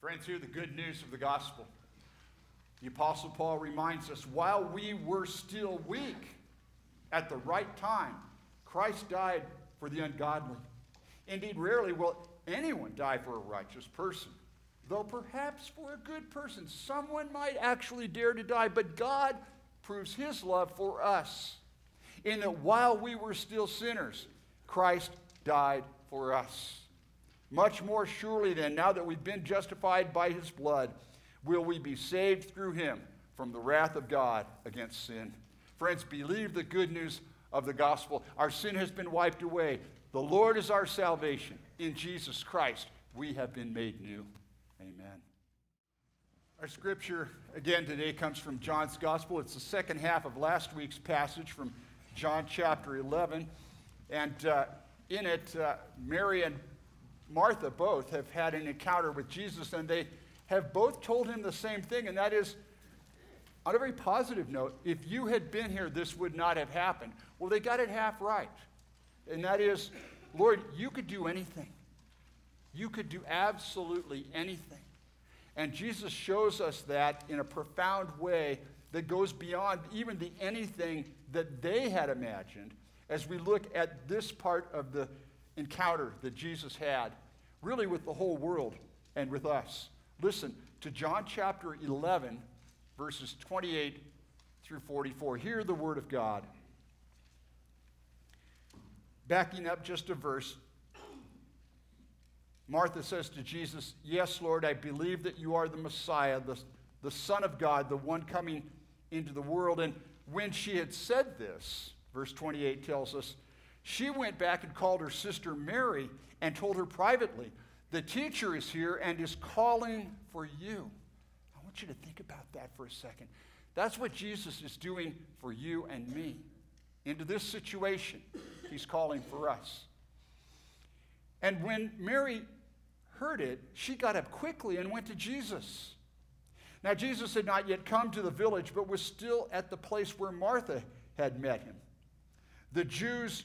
Friends, hear the good news of the gospel. The Apostle Paul reminds us while we were still weak, at the right time, Christ died for the ungodly. Indeed, rarely will anyone die for a righteous person, though perhaps for a good person someone might actually dare to die. But God proves his love for us in that while we were still sinners, Christ died for us. Much more surely, then, now that we've been justified by his blood, will we be saved through him from the wrath of God against sin. Friends, believe the good news of the gospel. Our sin has been wiped away. The Lord is our salvation. In Jesus Christ, we have been made new. Amen. Our scripture again today comes from John's gospel. It's the second half of last week's passage from John chapter 11. And uh, in it, uh, Mary and Martha both have had an encounter with Jesus, and they have both told him the same thing, and that is, on a very positive note, if you had been here, this would not have happened. Well, they got it half right. And that is, Lord, you could do anything. You could do absolutely anything. And Jesus shows us that in a profound way that goes beyond even the anything that they had imagined as we look at this part of the encounter that Jesus had, really with the whole world and with us. Listen to John chapter 11, verses 28 through 44. Hear the word of God. Backing up just a verse, Martha says to Jesus, Yes, Lord, I believe that you are the Messiah, the, the Son of God, the one coming into the world. And when she had said this, verse 28 tells us, she went back and called her sister Mary and told her privately, The teacher is here and is calling for you. I want you to think about that for a second. That's what Jesus is doing for you and me. Into this situation, he's calling for us. And when Mary heard it, she got up quickly and went to Jesus. Now, Jesus had not yet come to the village, but was still at the place where Martha had met him. The Jews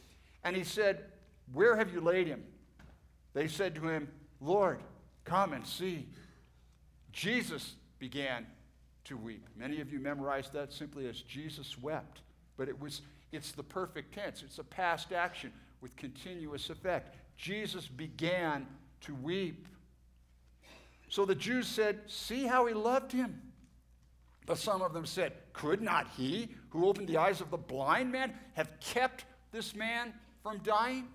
And he said, Where have you laid him? They said to him, Lord, come and see. Jesus began to weep. Many of you memorized that simply as Jesus wept, but it was it's the perfect tense. It's a past action with continuous effect. Jesus began to weep. So the Jews said, "See how he loved him." But some of them said, "Could not he who opened the eyes of the blind man have kept this man from dying?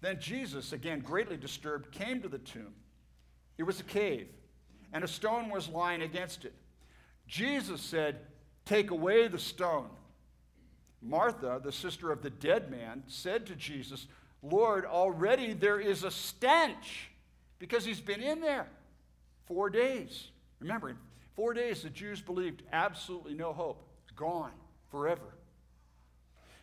Then Jesus, again greatly disturbed, came to the tomb. It was a cave, and a stone was lying against it. Jesus said, Take away the stone. Martha, the sister of the dead man, said to Jesus, Lord, already there is a stench because he's been in there four days. Remember, four days the Jews believed absolutely no hope, gone forever.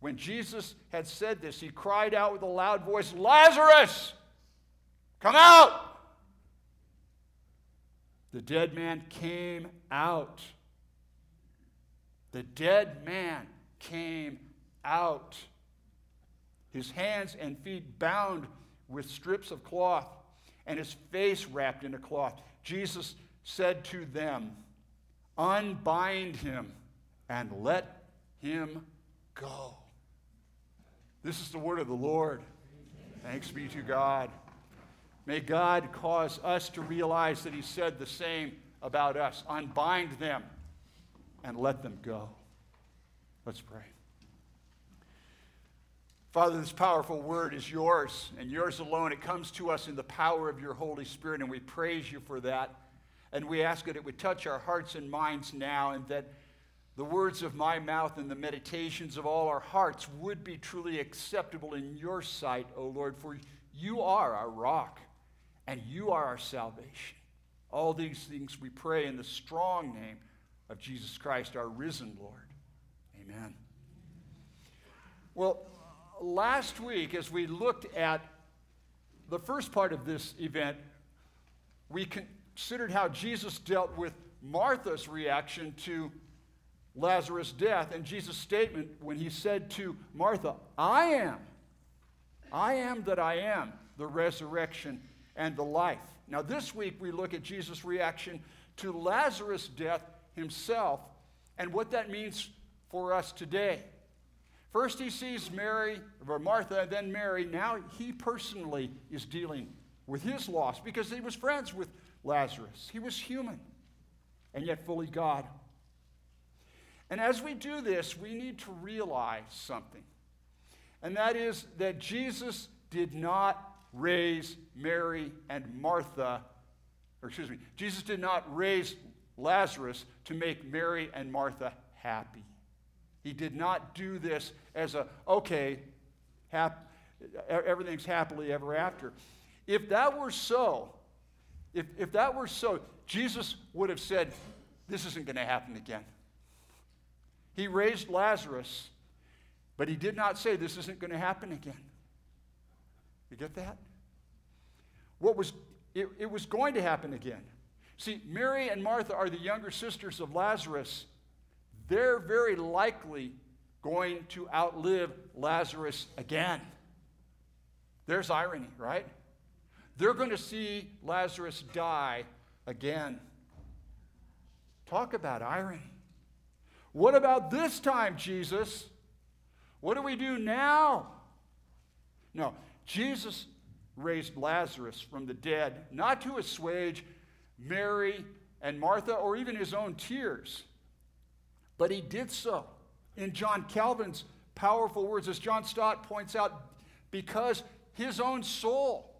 When Jesus had said this, he cried out with a loud voice, Lazarus, come out! The dead man came out. The dead man came out. His hands and feet bound with strips of cloth, and his face wrapped in a cloth. Jesus said to them, Unbind him and let him go. This is the word of the Lord. Thanks be to God. May God cause us to realize that He said the same about us. Unbind them and let them go. Let's pray. Father, this powerful word is yours and yours alone. It comes to us in the power of your Holy Spirit, and we praise you for that. And we ask that it would touch our hearts and minds now, and that the words of my mouth and the meditations of all our hearts would be truly acceptable in your sight, O Lord, for you are our rock and you are our salvation. All these things we pray in the strong name of Jesus Christ, our risen Lord. Amen. Well, last week, as we looked at the first part of this event, we considered how Jesus dealt with Martha's reaction to Lazarus' death and Jesus' statement when he said to Martha, I am, I am that I am, the resurrection and the life. Now, this week we look at Jesus' reaction to Lazarus' death himself and what that means for us today. First, he sees Mary, or Martha, then Mary. Now he personally is dealing with his loss because he was friends with Lazarus. He was human and yet fully God. And as we do this, we need to realize something. And that is that Jesus did not raise Mary and Martha, or excuse me, Jesus did not raise Lazarus to make Mary and Martha happy. He did not do this as a, okay, hap- everything's happily ever after. If that were so, if, if that were so, Jesus would have said, This isn't going to happen again. He raised Lazarus, but he did not say this isn't going to happen again. You get that? What was it, it was going to happen again. See, Mary and Martha are the younger sisters of Lazarus. They're very likely going to outlive Lazarus again. There's irony, right? They're going to see Lazarus die again. Talk about irony. What about this time, Jesus? What do we do now? No, Jesus raised Lazarus from the dead, not to assuage Mary and Martha or even his own tears, but he did so in John Calvin's powerful words, as John Stott points out, because his own soul,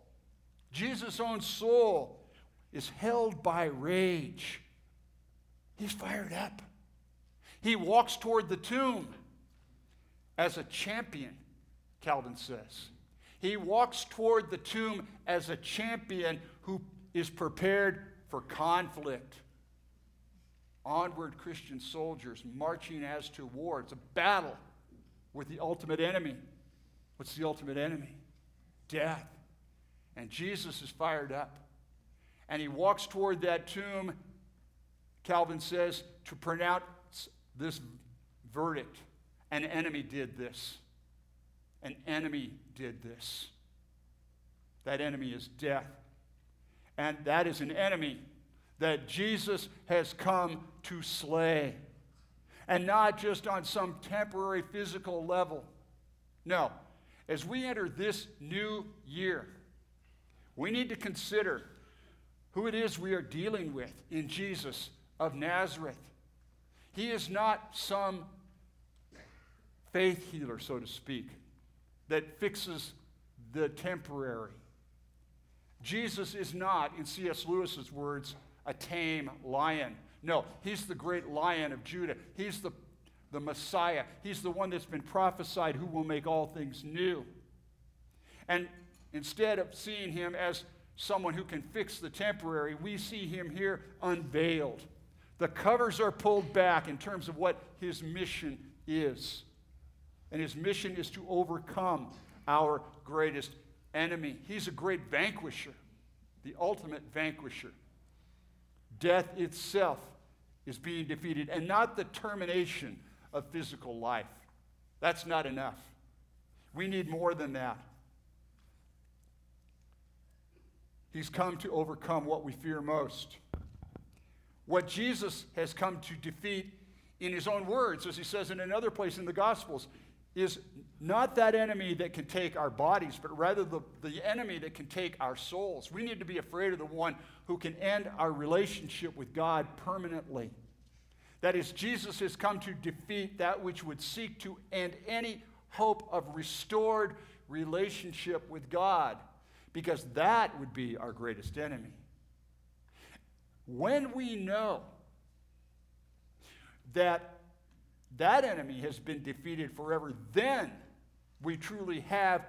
Jesus' own soul, is held by rage. He's fired up. He walks toward the tomb as a champion, Calvin says. He walks toward the tomb as a champion who is prepared for conflict. Onward, Christian soldiers marching as to war. It's a battle with the ultimate enemy. What's the ultimate enemy? Death. And Jesus is fired up. And he walks toward that tomb, Calvin says, to pronounce this verdict. An enemy did this. An enemy did this. That enemy is death. And that is an enemy that Jesus has come to slay. And not just on some temporary physical level. No. As we enter this new year, we need to consider who it is we are dealing with in Jesus of Nazareth. He is not some faith healer, so to speak, that fixes the temporary. Jesus is not, in C.S. Lewis's words, a tame lion. No, he's the great lion of Judah. He's the, the Messiah. He's the one that's been prophesied who will make all things new. And instead of seeing him as someone who can fix the temporary, we see him here unveiled the covers are pulled back in terms of what his mission is. And his mission is to overcome our greatest enemy. He's a great vanquisher, the ultimate vanquisher. Death itself is being defeated, and not the termination of physical life. That's not enough. We need more than that. He's come to overcome what we fear most. What Jesus has come to defeat in his own words, as he says in another place in the Gospels, is not that enemy that can take our bodies, but rather the, the enemy that can take our souls. We need to be afraid of the one who can end our relationship with God permanently. That is, Jesus has come to defeat that which would seek to end any hope of restored relationship with God, because that would be our greatest enemy. When we know that that enemy has been defeated forever, then we truly have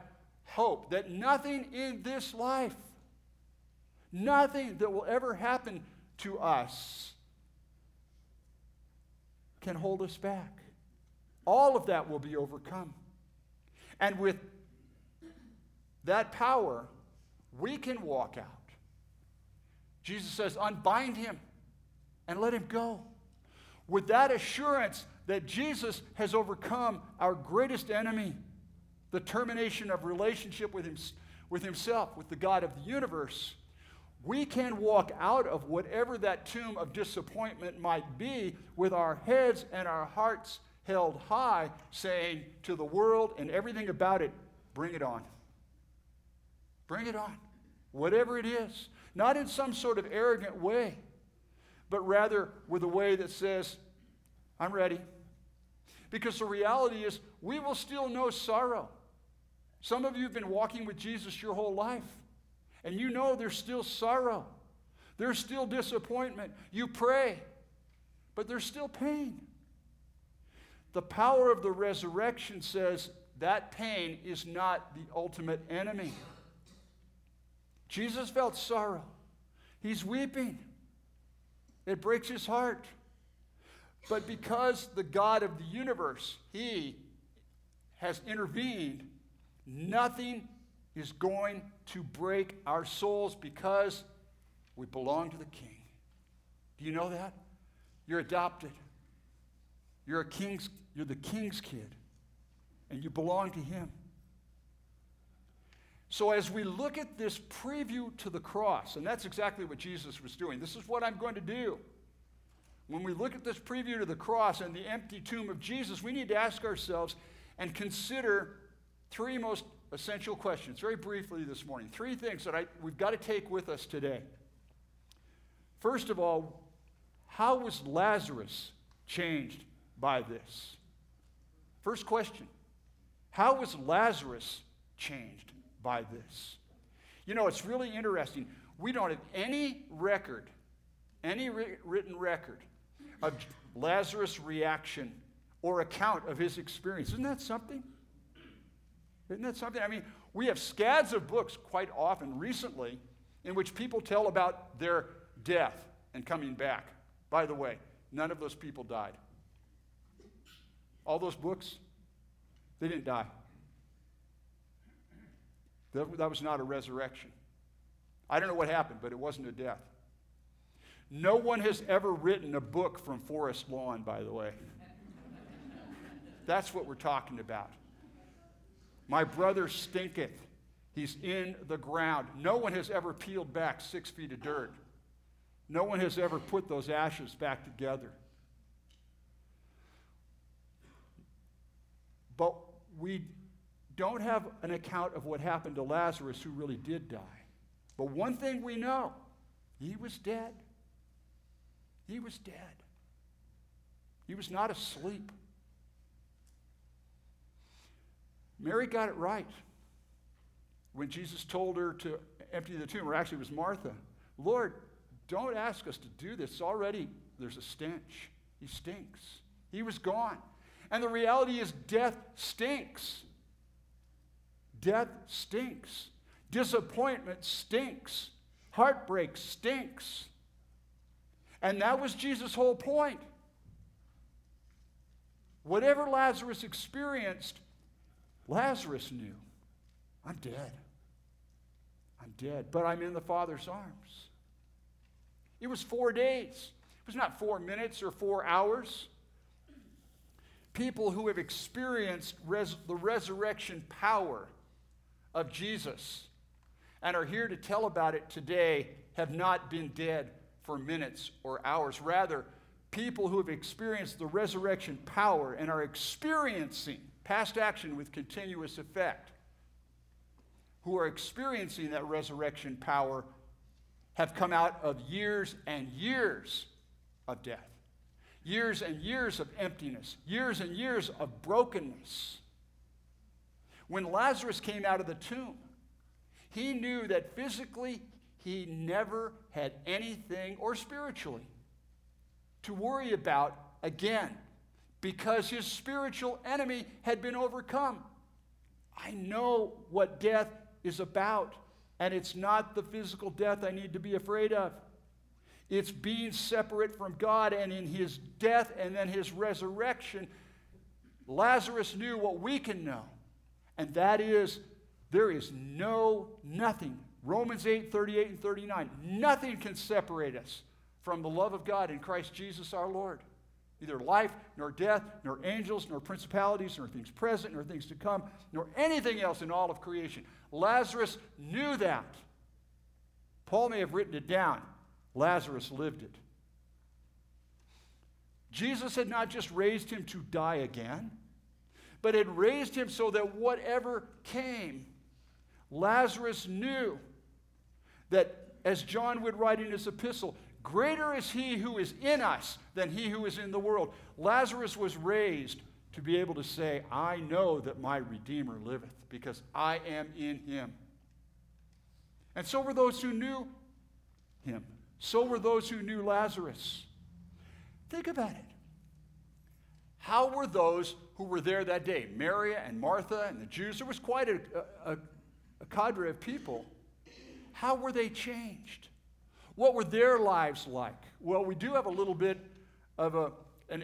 hope that nothing in this life, nothing that will ever happen to us, can hold us back. All of that will be overcome. And with that power, we can walk out. Jesus says, unbind him and let him go. With that assurance that Jesus has overcome our greatest enemy, the termination of relationship with, him, with himself, with the God of the universe, we can walk out of whatever that tomb of disappointment might be with our heads and our hearts held high, saying to the world and everything about it, bring it on. Bring it on. Whatever it is. Not in some sort of arrogant way, but rather with a way that says, I'm ready. Because the reality is, we will still know sorrow. Some of you have been walking with Jesus your whole life, and you know there's still sorrow, there's still disappointment. You pray, but there's still pain. The power of the resurrection says that pain is not the ultimate enemy. Jesus felt sorrow. He's weeping. It breaks his heart. But because the God of the universe, he has intervened, nothing is going to break our souls because we belong to the king. Do you know that? You're adopted. You're a king's you're the king's kid and you belong to him. So, as we look at this preview to the cross, and that's exactly what Jesus was doing, this is what I'm going to do. When we look at this preview to the cross and the empty tomb of Jesus, we need to ask ourselves and consider three most essential questions, very briefly this morning. Three things that I, we've got to take with us today. First of all, how was Lazarus changed by this? First question How was Lazarus changed by this? You know, it's really interesting. We don't have any record, any written record of Lazarus' reaction or account of his experience. Isn't that something? Isn't that something? I mean, we have scads of books quite often recently in which people tell about their death and coming back. By the way, none of those people died. All those books, they didn't die. That, that was not a resurrection. I don't know what happened, but it wasn't a death. No one has ever written a book from Forest Lawn, by the way. That's what we're talking about. My brother stinketh. He's in the ground. No one has ever peeled back six feet of dirt. No one has ever put those ashes back together. But we don't have an account of what happened to Lazarus, who really did die. But one thing we know he was dead. He was dead. He was not asleep. Mary got it right when Jesus told her to empty the tomb, or actually it was Martha. Lord, don't ask us to do this. Already there's a stench. He stinks. He was gone. And the reality is, death stinks. Death stinks. Disappointment stinks. Heartbreak stinks. And that was Jesus' whole point. Whatever Lazarus experienced, Lazarus knew I'm dead. I'm dead, but I'm in the Father's arms. It was four days, it was not four minutes or four hours. People who have experienced res- the resurrection power of Jesus and are here to tell about it today have not been dead for minutes or hours. Rather, people who have experienced the resurrection power and are experiencing past action with continuous effect, who are experiencing that resurrection power, have come out of years and years of death. years and years of emptiness, years and years of brokenness. When Lazarus came out of the tomb, he knew that physically he never had anything, or spiritually, to worry about again because his spiritual enemy had been overcome. I know what death is about, and it's not the physical death I need to be afraid of. It's being separate from God, and in his death and then his resurrection, Lazarus knew what we can know, and that is there is no, nothing. Romans 8 38 and 39. Nothing can separate us from the love of God in Christ Jesus our Lord. Neither life, nor death, nor angels, nor principalities, nor things present, nor things to come, nor anything else in all of creation. Lazarus knew that. Paul may have written it down. Lazarus lived it. Jesus had not just raised him to die again, but had raised him so that whatever came, Lazarus knew that, as John would write in his epistle, Greater is he who is in us than he who is in the world. Lazarus was raised to be able to say, I know that my Redeemer liveth, because I am in him. And so were those who knew him. So were those who knew Lazarus. Think about it. How were those who were there that day? Mary and Martha and the Jews. There was quite a, a, a cadre of people. How were they changed? What were their lives like? Well, we do have a little bit of a, an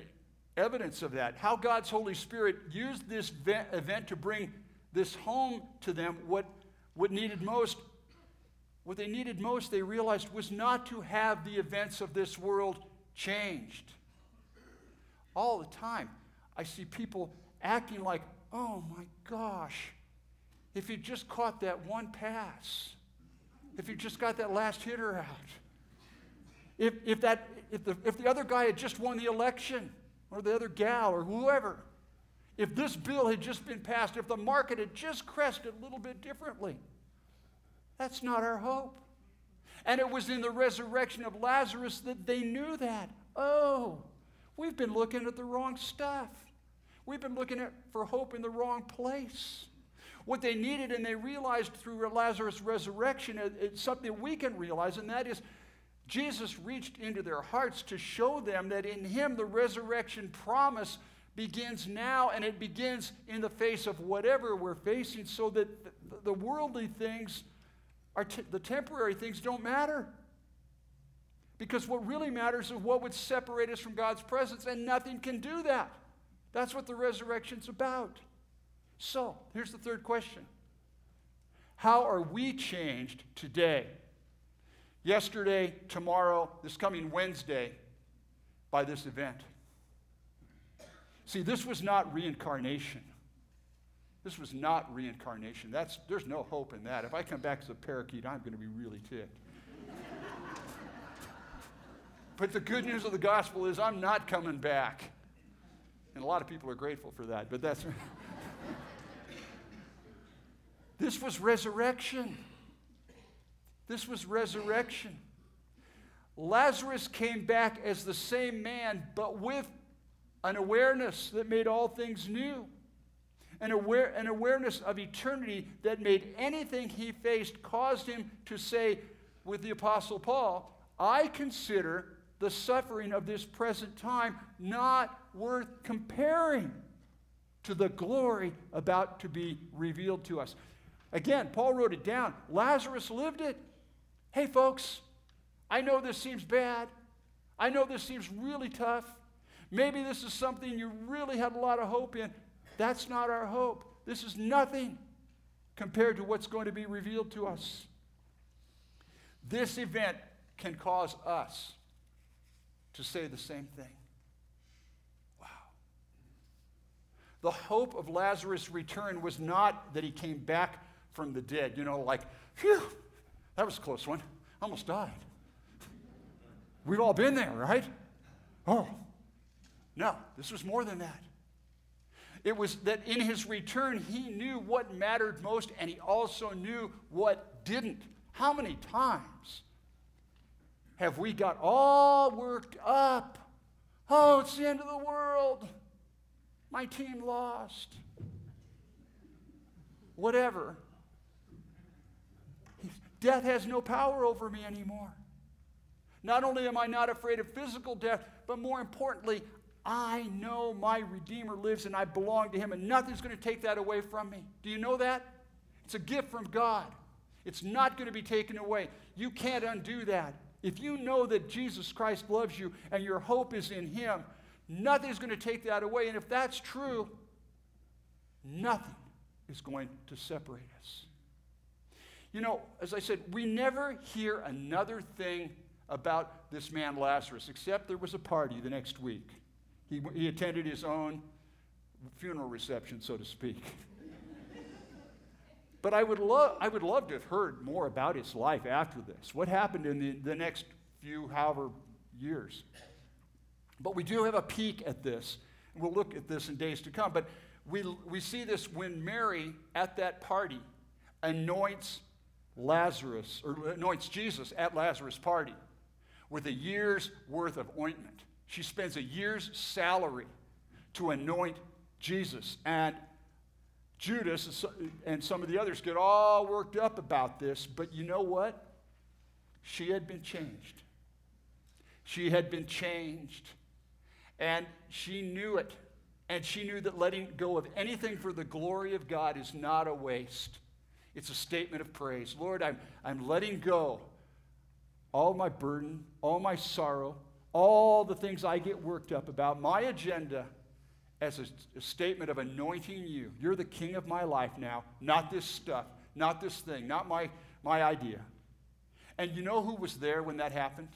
evidence of that. How God's Holy Spirit used this event to bring this home to them. What, what needed most, what they needed most, they realized, was not to have the events of this world changed. All the time, I see people acting like, oh my gosh, if you just caught that one pass, if you just got that last hitter out, if, if, that, if, the, if the other guy had just won the election, or the other gal, or whoever, if this bill had just been passed, if the market had just crested a little bit differently, that's not our hope. And it was in the resurrection of Lazarus that they knew that. Oh, we've been looking at the wrong stuff. We've been looking at, for hope in the wrong place. What they needed, and they realized through Lazarus' resurrection, it's something we can realize, and that is Jesus reached into their hearts to show them that in Him the resurrection promise begins now and it begins in the face of whatever we're facing, so that the worldly things, are t- the temporary things, don't matter. Because what really matters is what would separate us from God's presence, and nothing can do that. That's what the resurrection's about. So, here's the third question How are we changed today? yesterday, tomorrow, this coming Wednesday, by this event. See, this was not reincarnation. This was not reincarnation. That's, there's no hope in that. If I come back as a parakeet, I'm going to be really ticked. but the good news of the gospel is I'm not coming back. And a lot of people are grateful for that, but that's. this was resurrection. This was resurrection. Lazarus came back as the same man, but with an awareness that made all things new, an, aware, an awareness of eternity that made anything he faced caused him to say, with the Apostle Paul, I consider the suffering of this present time not worth comparing to the glory about to be revealed to us. Again, Paul wrote it down. Lazarus lived it. Hey, folks, I know this seems bad. I know this seems really tough. Maybe this is something you really had a lot of hope in. That's not our hope. This is nothing compared to what's going to be revealed to us. This event can cause us to say the same thing. The hope of Lazarus' return was not that he came back from the dead, you know, like, phew, that was a close one. I Almost died. We've all been there, right? Oh, no, this was more than that. It was that in his return, he knew what mattered most and he also knew what didn't. How many times have we got all worked up Oh, it's the end of the world. My team lost. Whatever. Death has no power over me anymore. Not only am I not afraid of physical death, but more importantly, I know my Redeemer lives and I belong to him, and nothing's going to take that away from me. Do you know that? It's a gift from God. It's not going to be taken away. You can't undo that. If you know that Jesus Christ loves you and your hope is in him, nothing's going to take that away. And if that's true, nothing is going to separate us. You know, as I said, we never hear another thing about this man Lazarus, except there was a party the next week. He, he attended his own funeral reception, so to speak. but I would, love, I would love to have heard more about his life after this. What happened in the, the next few, however, years? But we do have a peek at this. And we'll look at this in days to come. But we, we see this when Mary, at that party, anoints Lazarus, or anoints Jesus at Lazarus' party with a year's worth of ointment. She spends a year's salary to anoint Jesus. And Judas and some of the others get all worked up about this, but you know what? She had been changed. She had been changed. And she knew it. And she knew that letting go of anything for the glory of God is not a waste. It's a statement of praise. Lord, I'm, I'm letting go all my burden, all my sorrow, all the things I get worked up about, my agenda as a, a, statement of anointing you. You're the king of my life now, not this stuff, not this thing, not my, my idea. And you know who was there when that happened?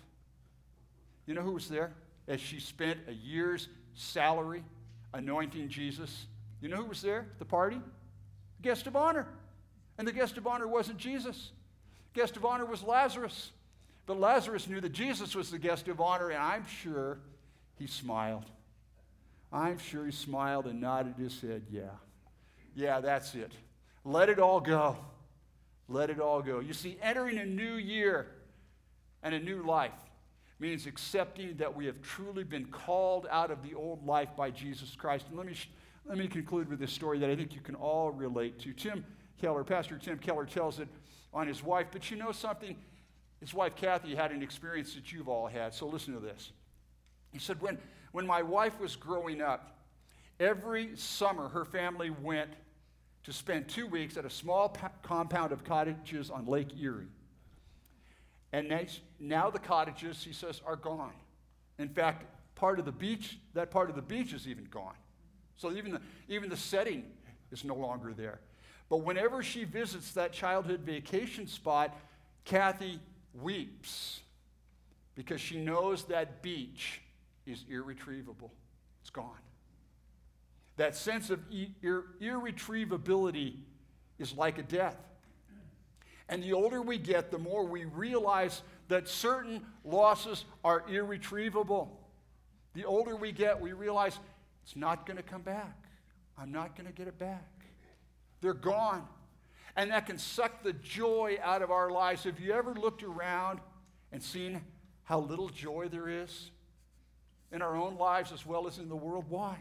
You know who was there? As she spent a year's salary anointing Jesus. You know who was there at the party? Guest of honor. And the guest of honor wasn't Jesus. Guest of honor was Lazarus. But Lazarus knew that Jesus was the guest of honor, and I'm sure he smiled. I'm sure he smiled and nodded his head. Yeah, yeah, that's it. Let it all go. Let it all go. You see, entering a new year and a new life means accepting that we have truly been called out of the old life by Jesus Christ. And let me, let me conclude with this story that I think you can all relate to. Tim Keller, Pastor Tim Keller, tells it on his wife, but you know something? His wife Kathy had an experience that you've all had, so listen to this. He said, When, when my wife was growing up, every summer her family went to spend two weeks at a small compound of cottages on Lake Erie. And now the cottages, he says, are gone. In fact, part of the beach, that part of the beach is even gone. So even the, even the setting is no longer there. But whenever she visits that childhood vacation spot, Kathy weeps because she knows that beach is irretrievable. It's gone. That sense of ir- irretrievability is like a death. And the older we get, the more we realize that certain losses are irretrievable. The older we get, we realize it's not going to come back. I'm not going to get it back. They're gone and that can suck the joy out of our lives. Have you ever looked around and seen how little joy there is in our own lives as well as in the world? Why?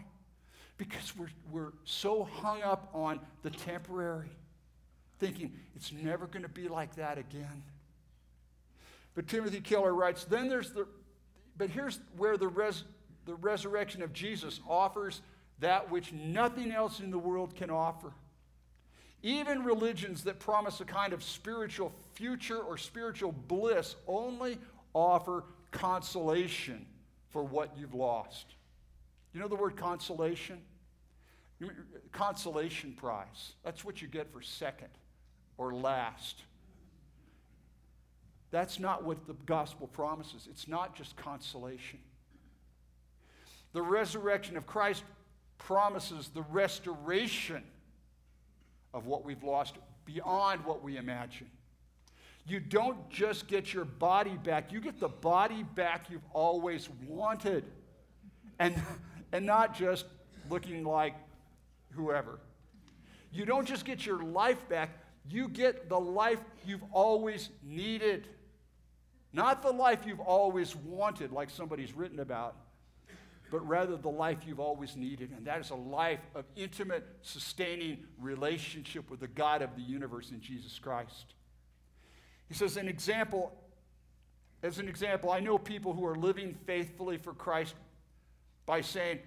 Because we're, we're so hung up on the temporary, thinking it's never going to be like that again. But Timothy Keller writes, then there's the, but here's where the, res, the resurrection of Jesus offers that which nothing else in the world can offer. Even religions that promise a kind of spiritual future or spiritual bliss only offer consolation for what you've lost. You know the word consolation? Consolation prize. That's what you get for second or last. That's not what the gospel promises. It's not just consolation. The resurrection of Christ promises the restoration of what we've lost beyond what we imagine. You don't just get your body back, you get the body back you've always wanted. And, and not just looking like whoever. You don't just get your life back, you get the life you've always needed. Not the life you've always wanted, like somebody's written about, but rather the life you've always needed. And that is a life of intimate, sustaining relationship with the God of the universe in Jesus Christ. He says, an example, as an example, I know people who are living faithfully for Christ by saying,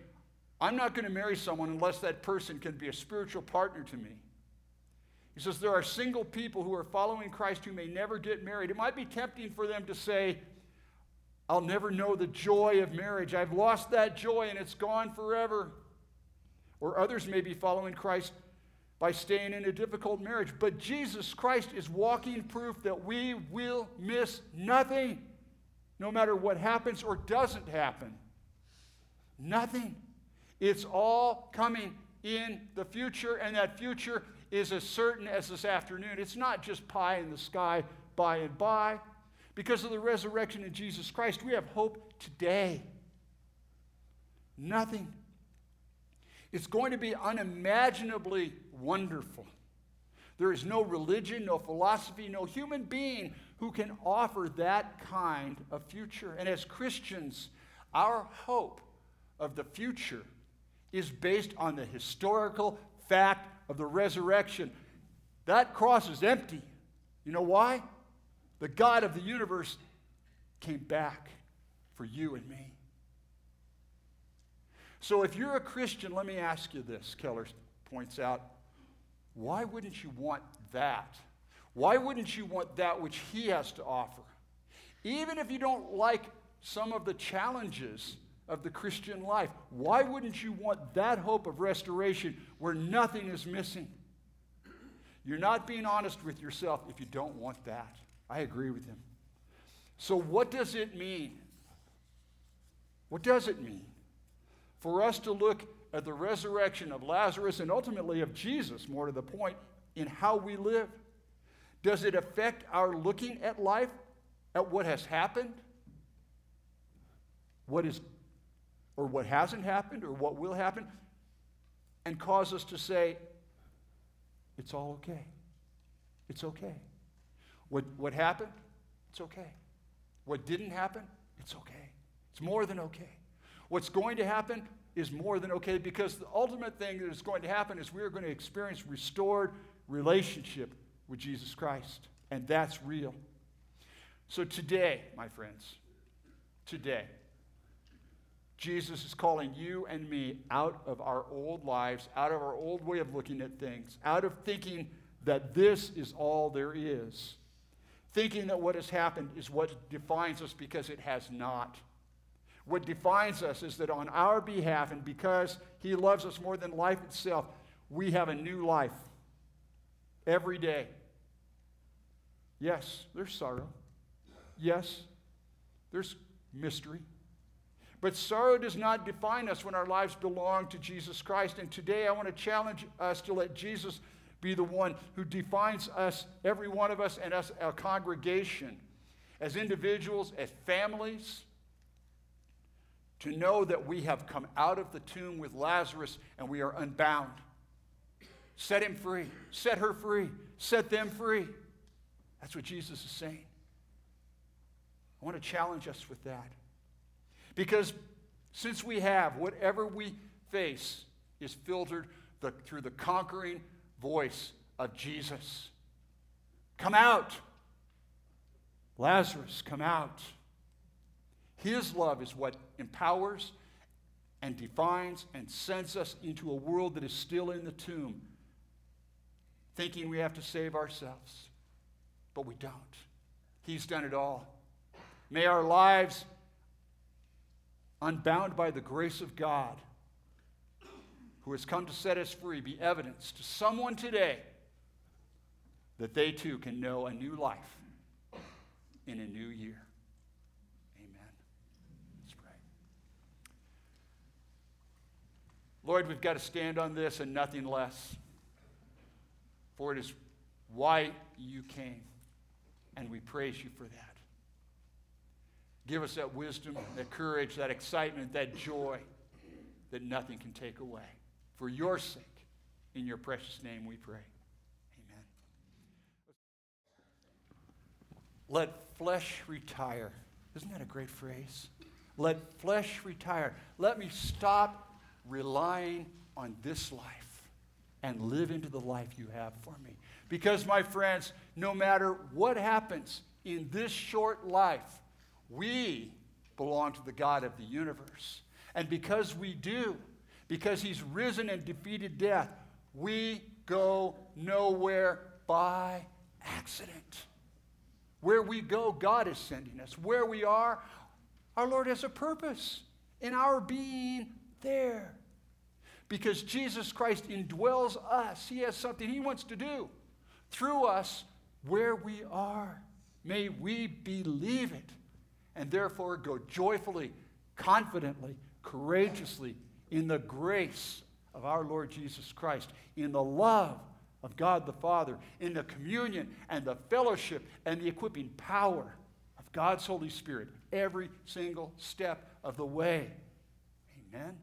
I'm not going to marry someone unless that person can be a spiritual partner to me. He says there are single people who are following Christ who may never get married. It might be tempting for them to say, I'll never know the joy of marriage. I've lost that joy and it's gone forever. Or others may be following Christ by staying in a difficult marriage. But Jesus Christ is walking proof that we will miss nothing, no matter what happens or doesn't happen. Nothing. It's all coming in the future, and that future is as certain as this afternoon. It's not just pie in the sky by and by. Because of the resurrection in Jesus Christ, we have hope today. Nothing. It's going to be unimaginably wonderful. There is no religion, no philosophy, no human being who can offer that kind of future. And as Christians, our hope of the future is based on the historical fact of the resurrection. That cross is empty. You know why? The God of the universe came back for you and me. So if you're a Christian, let me ask you this, Keller points out. Why wouldn't you want that? Why wouldn't you want that which he has to offer? Even if you don't like some of the challenges of the Christian life, why wouldn't you want that hope of restoration where nothing is missing? You're not being honest with yourself if you don't want that. I agree with him. So, what does it mean? What does it mean for us to look at the resurrection of Lazarus and ultimately of Jesus, more to the point, in how we live? Does it affect our looking at life, at what has happened, what is, or what hasn't happened, or what will happen, and cause us to say, it's all okay? It's okay. What, what happened? It's okay. What didn't happen? It's okay. It's more than okay. What's going to happen is more than okay because the ultimate thing that is going to happen is we are going to experience restored relationship with Jesus Christ. And that's real. So today, my friends, today, Jesus is calling you and me out of our old lives, out of our old way of looking at things, out of thinking that this is all there is thinking that what has happened is what defines us because it has not. What defines us is that on our behalf and because He loves us more than life itself, we have a new life every day. Yes, there's sorrow. Yes, there's mystery. But sorrow does not define us when our lives belong to Jesus Christ. And today I want to challenge us to let Jesus be the one who defines us, every one of us, and us, a congregation, as individuals, as families, to know that we have come out of the tomb with Lazarus and we are unbound. Set him free, set her free, set them free. That's what Jesus is saying. I want to challenge us with that. Because since we have, whatever we face is filtered the, through the conquering voice of Jesus. Come out. Lazarus, come out. His love is what empowers and defines and sends us into a world that is still in the tomb, thinking we have to save ourselves. But we don't. He's done it all. May our lives, unbound by the grace of God, who has come to set us free be evidence to someone today that they too can know a new life in a new year. Amen. Let's pray. Lord, we've got to stand on this and nothing less. For it is why you came, and we praise you for that. Give us that wisdom, that courage, that excitement, that joy that nothing can take away. For your sake, in your precious name we pray. Amen. Let flesh retire. Isn't that a great phrase? Let flesh retire. Let me stop relying on this life and live into the life you have for me. Because, my friends, no matter what happens in this short life, we belong to the God of the universe. And because we do, because he's risen and defeated death, we go nowhere by accident. Where we go, God is sending us. Where we are, our Lord has a purpose in our being there. Because Jesus Christ indwells us, He has something He wants to do through us where we are. May we believe it and therefore go joyfully, confidently, courageously in the grace of our Lord Jesus Christ, in the love of God the Father, in the communion and the fellowship and the equipping power of God's Holy Spirit every single step of the way. Amen.